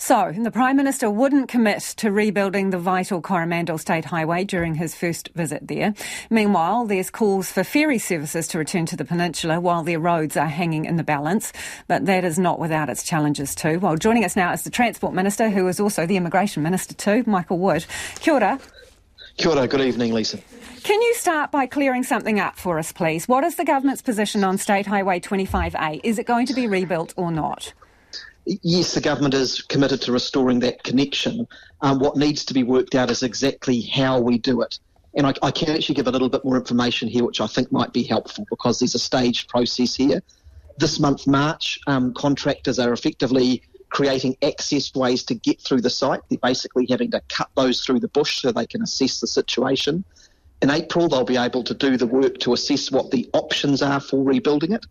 So, the Prime Minister wouldn't commit to rebuilding the vital Coromandel State Highway during his first visit there. Meanwhile, there's calls for ferry services to return to the peninsula while their roads are hanging in the balance. But that is not without its challenges too. Well, joining us now is the Transport Minister, who is also the Immigration Minister too, Michael Wood. Kia ora. Kia ora. Good evening, Lisa. Can you start by clearing something up for us, please? What is the government's position on State Highway 25A? Is it going to be rebuilt or not? Yes, the government is committed to restoring that connection. Um, what needs to be worked out is exactly how we do it. And I, I, can actually give a little bit more information here, which I think might be helpful because there's a staged process here. This month, March, um, contractors are effectively creating access ways to get through the site. They're basically having to cut those through the bush so they can assess the situation. In April, they'll be able to do the work to assess what the options are for rebuilding it.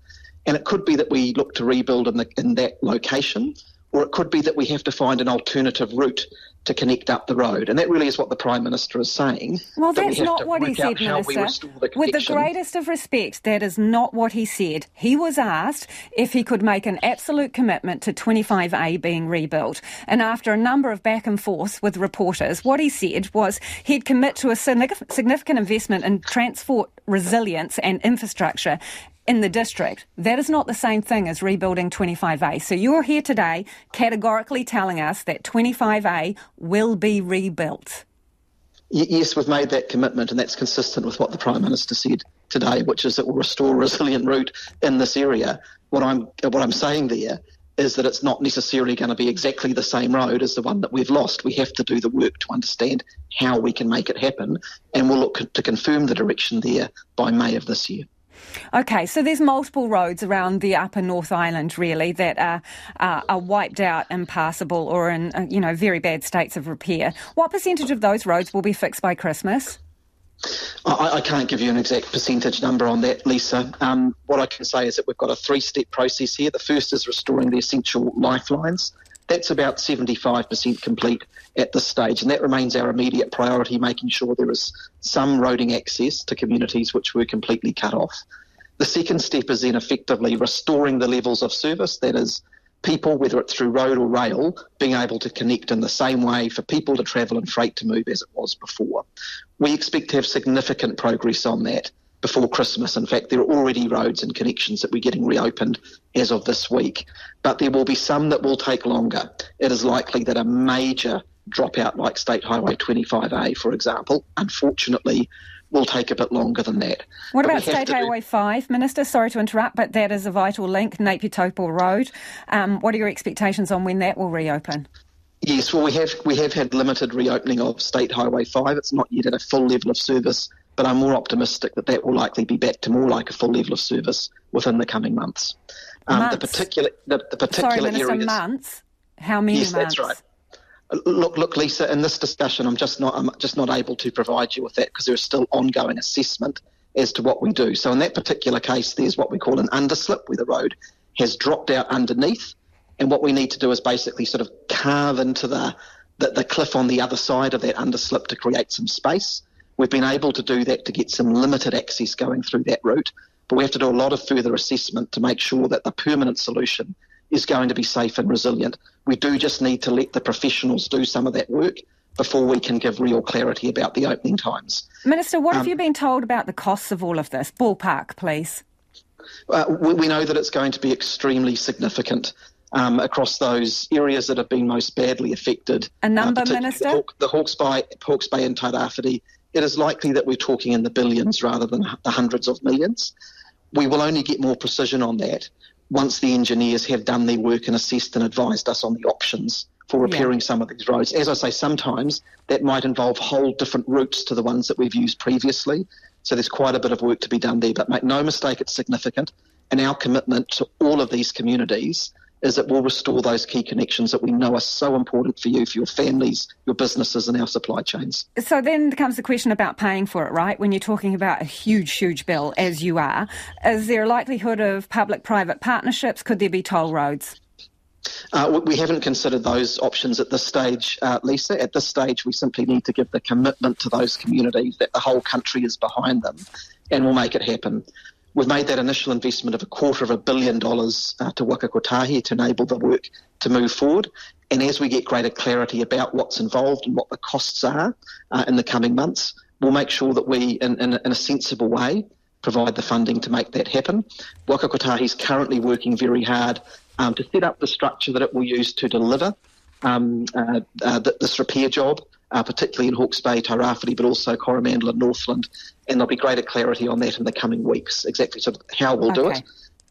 And it could be that we look to rebuild in, the, in that location, or it could be that we have to find an alternative route to connect up the road. And that really is what the Prime Minister is saying. Well, that that's not what he said, Minister. The With the greatest of respect, that is not what he said. He was asked if he could make an absolute commitment to 25A being rebuilt. And after a number of back and forth with reporters, what he said was he'd commit to a significant investment in transport resilience and infrastructure in the district. That is not the same thing as rebuilding 25A. So you're here today categorically telling us that 25A will be rebuilt. Yes, we've made that commitment, and that's consistent with what the Prime Minister said today, which is that we'll restore resilient route in this area. What I'm what I'm saying there is that it's not necessarily going to be exactly the same road as the one that we've lost. We have to do the work to understand how we can make it happen, and we'll look to confirm the direction there by May of this year. Okay, so there's multiple roads around the upper North Island, really, that are, uh, are wiped out, impassable, or in uh, you know very bad states of repair. What percentage of those roads will be fixed by Christmas? I, I can't give you an exact percentage number on that, Lisa. Um, what I can say is that we've got a three-step process here. The first is restoring the essential lifelines. That's about 75% complete at this stage, and that remains our immediate priority, making sure there is some roading access to communities which were completely cut off. The second step is then effectively restoring the levels of service, that is, people, whether it's through road or rail, being able to connect in the same way for people to travel and freight to move as it was before. We expect to have significant progress on that before Christmas. In fact, there are already roads and connections that we're getting reopened as of this week, but there will be some that will take longer. It is likely that a major dropout like State Highway 25A, for example, unfortunately, will take a bit longer than that. What but about State Highway do... 5, Minister? Sorry to interrupt, but that is a vital link, Napier Taupo Road. Um, what are your expectations on when that will reopen? Yes, well, we have we have had limited reopening of State Highway 5. It's not yet at a full level of service but I'm more optimistic that that will likely be back to more like a full level of service within the coming months. Um, months. The particular, the, the particular Sorry, Minister, areas. months. How many yes, months? that's right. Look, look, Lisa. In this discussion, I'm just not, I'm just not able to provide you with that because there is still ongoing assessment as to what we do. So in that particular case, there's what we call an underslip, where the road has dropped out underneath, and what we need to do is basically sort of carve into the the, the cliff on the other side of that underslip to create some space. We've been able to do that to get some limited access going through that route, but we have to do a lot of further assessment to make sure that the permanent solution is going to be safe and resilient. We do just need to let the professionals do some of that work before we can give real clarity about the opening times. Minister, what um, have you been told about the costs of all of this? Ballpark, please. Uh, we, we, know that it's going to be extremely significant um, across those areas that have been most badly affected. A number, uh, Minister? The, Hawk, the Hawke's Bay, Hawke's Bay and Tairāwhiti it is likely that we're talking in the billions rather than the hundreds of millions. We will only get more precision on that once the engineers have done their work and assessed and advised us on the options for repairing yeah. some of these roads. As I say, sometimes that might involve whole different routes to the ones that we've used previously. So there's quite a bit of work to be done there. But make no mistake, it's significant. And our commitment to all of these communities is it will restore those key connections that we know are so important for you, for your families, your businesses, and our supply chains. So then comes the question about paying for it, right? When you're talking about a huge, huge bill, as you are, is there a likelihood of public private partnerships? Could there be toll roads? Uh, we haven't considered those options at this stage, uh, Lisa. At this stage, we simply need to give the commitment to those communities that the whole country is behind them and we'll make it happen. We've made that initial investment of a quarter of a billion dollars uh, to Waka Kotahi to enable the work to move forward. And as we get greater clarity about what's involved and what the costs are uh, in the coming months, we'll make sure that we, in, in, in, a sensible way, provide the funding to make that happen. Waka Kotahi is currently working very hard um, to set up the structure that it will use to deliver um, uh, uh, this repair job, uh, particularly in Hawke's Bay, Tairāwhiti, but also Coromandel and Northland. And there'll be greater clarity on that in the coming weeks, exactly so how we'll okay. do it.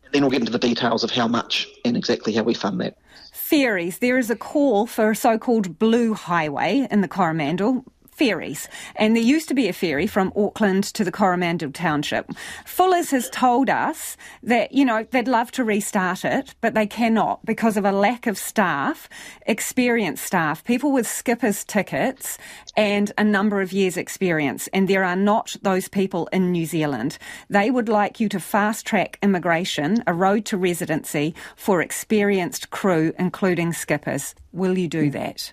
And then we'll get into the details of how much and exactly how we fund that. Ferries. There is a call for a so called blue highway in the Coromandel ferries. And there used to be a ferry from Auckland to the Coromandel Township. Fuller's has told us that, you know, they'd love to restart it, but they cannot because of a lack of staff, experienced staff, people with skipper's tickets and a number of years' experience. And there are not those people in New Zealand. They would like you to fast track immigration, a road to residency for experienced crew, including skippers. Will you do mm. that?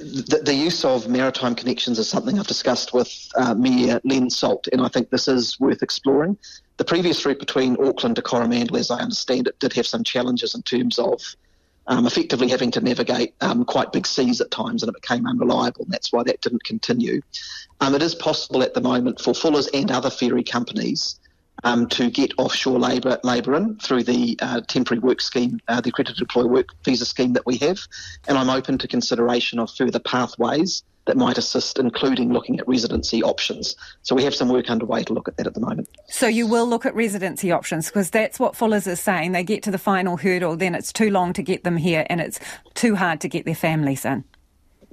The, the, use of maritime connections is something I've discussed with uh, Mayor Len Salt, and I think this is worth exploring. The previous route between Auckland to Coromandel, as I understand it, did have some challenges in terms of um, effectively having to navigate um, quite big seas at times, and it became unreliable, and that's why that didn't continue. Um, it is possible at the moment for Fuller's and other ferry companies um, to get offshore labour labour in through the uh, temporary work scheme, uh, the accredited employee work visa scheme that we have, and I'm open to consideration of further pathways that might assist, including looking at residency options. So we have some work underway to look at that at the moment. So you will look at residency options because that's what Fuller's is saying. They get to the final hurdle, then it's too long to get them here, and it's too hard to get their families in.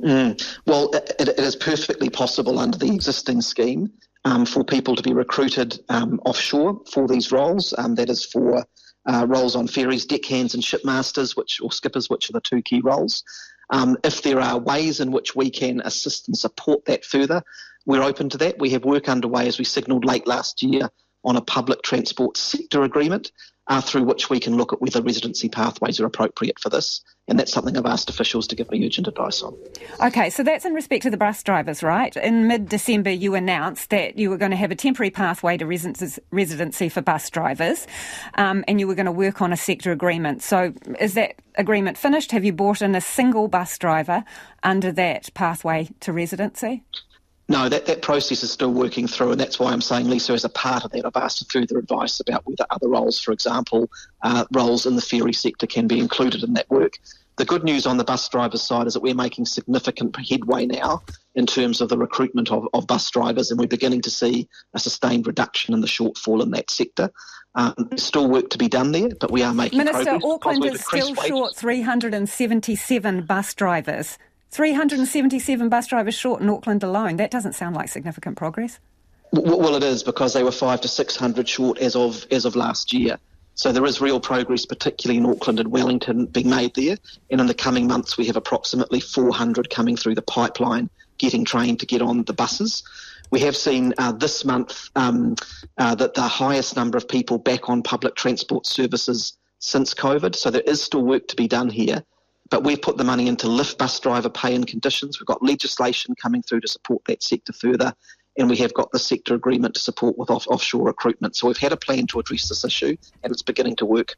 Mm. Well, it, it is perfectly possible under the existing scheme um, for people to be recruited um, offshore for these roles. Um, that is for uh, roles on ferries, deckhands, and shipmasters, which or skippers, which are the two key roles. Um, if there are ways in which we can assist and support that further, we're open to that. We have work underway, as we signalled late last year, on a public transport sector agreement uh, through which we can look at whether residency pathways are appropriate for this. And that's something I've asked officials to give me urgent advice on. Okay, so that's in respect to the bus drivers, right? In mid December, you announced that you were going to have a temporary pathway to residency for bus drivers um, and you were going to work on a sector agreement. So is that agreement finished? Have you brought in a single bus driver under that pathway to residency? No, that, that process is still working through, and that's why I'm saying, Lisa, as a part of that, I've asked for further advice about whether other roles, for example, uh, roles in the ferry sector, can be included in that work. The good news on the bus driver's side is that we're making significant headway now in terms of the recruitment of, of bus drivers, and we're beginning to see a sustained reduction in the shortfall in that sector. Um, there's still work to be done there, but we are making Minister, progress. Auckland is still wages. short 377 bus drivers. 377 bus drivers short in Auckland alone. That doesn't sound like significant progress. Well, it is because they were five to 600 short as of as of last year. So there is real progress, particularly in Auckland and Wellington, being made there. And in the coming months, we have approximately 400 coming through the pipeline, getting trained to get on the buses. We have seen uh, this month um, uh, that the highest number of people back on public transport services since COVID. So there is still work to be done here but we've put the money into lift bus driver pay and conditions. We've got legislation coming through to support that sector further, and we have got the sector agreement to support with off- offshore recruitment. So we've had a plan to address this issue, and it's beginning to work.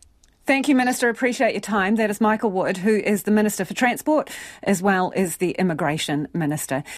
Thank you, Minister. Appreciate your time. That is Michael Wood, who is the Minister for Transport as well as the Immigration Minister.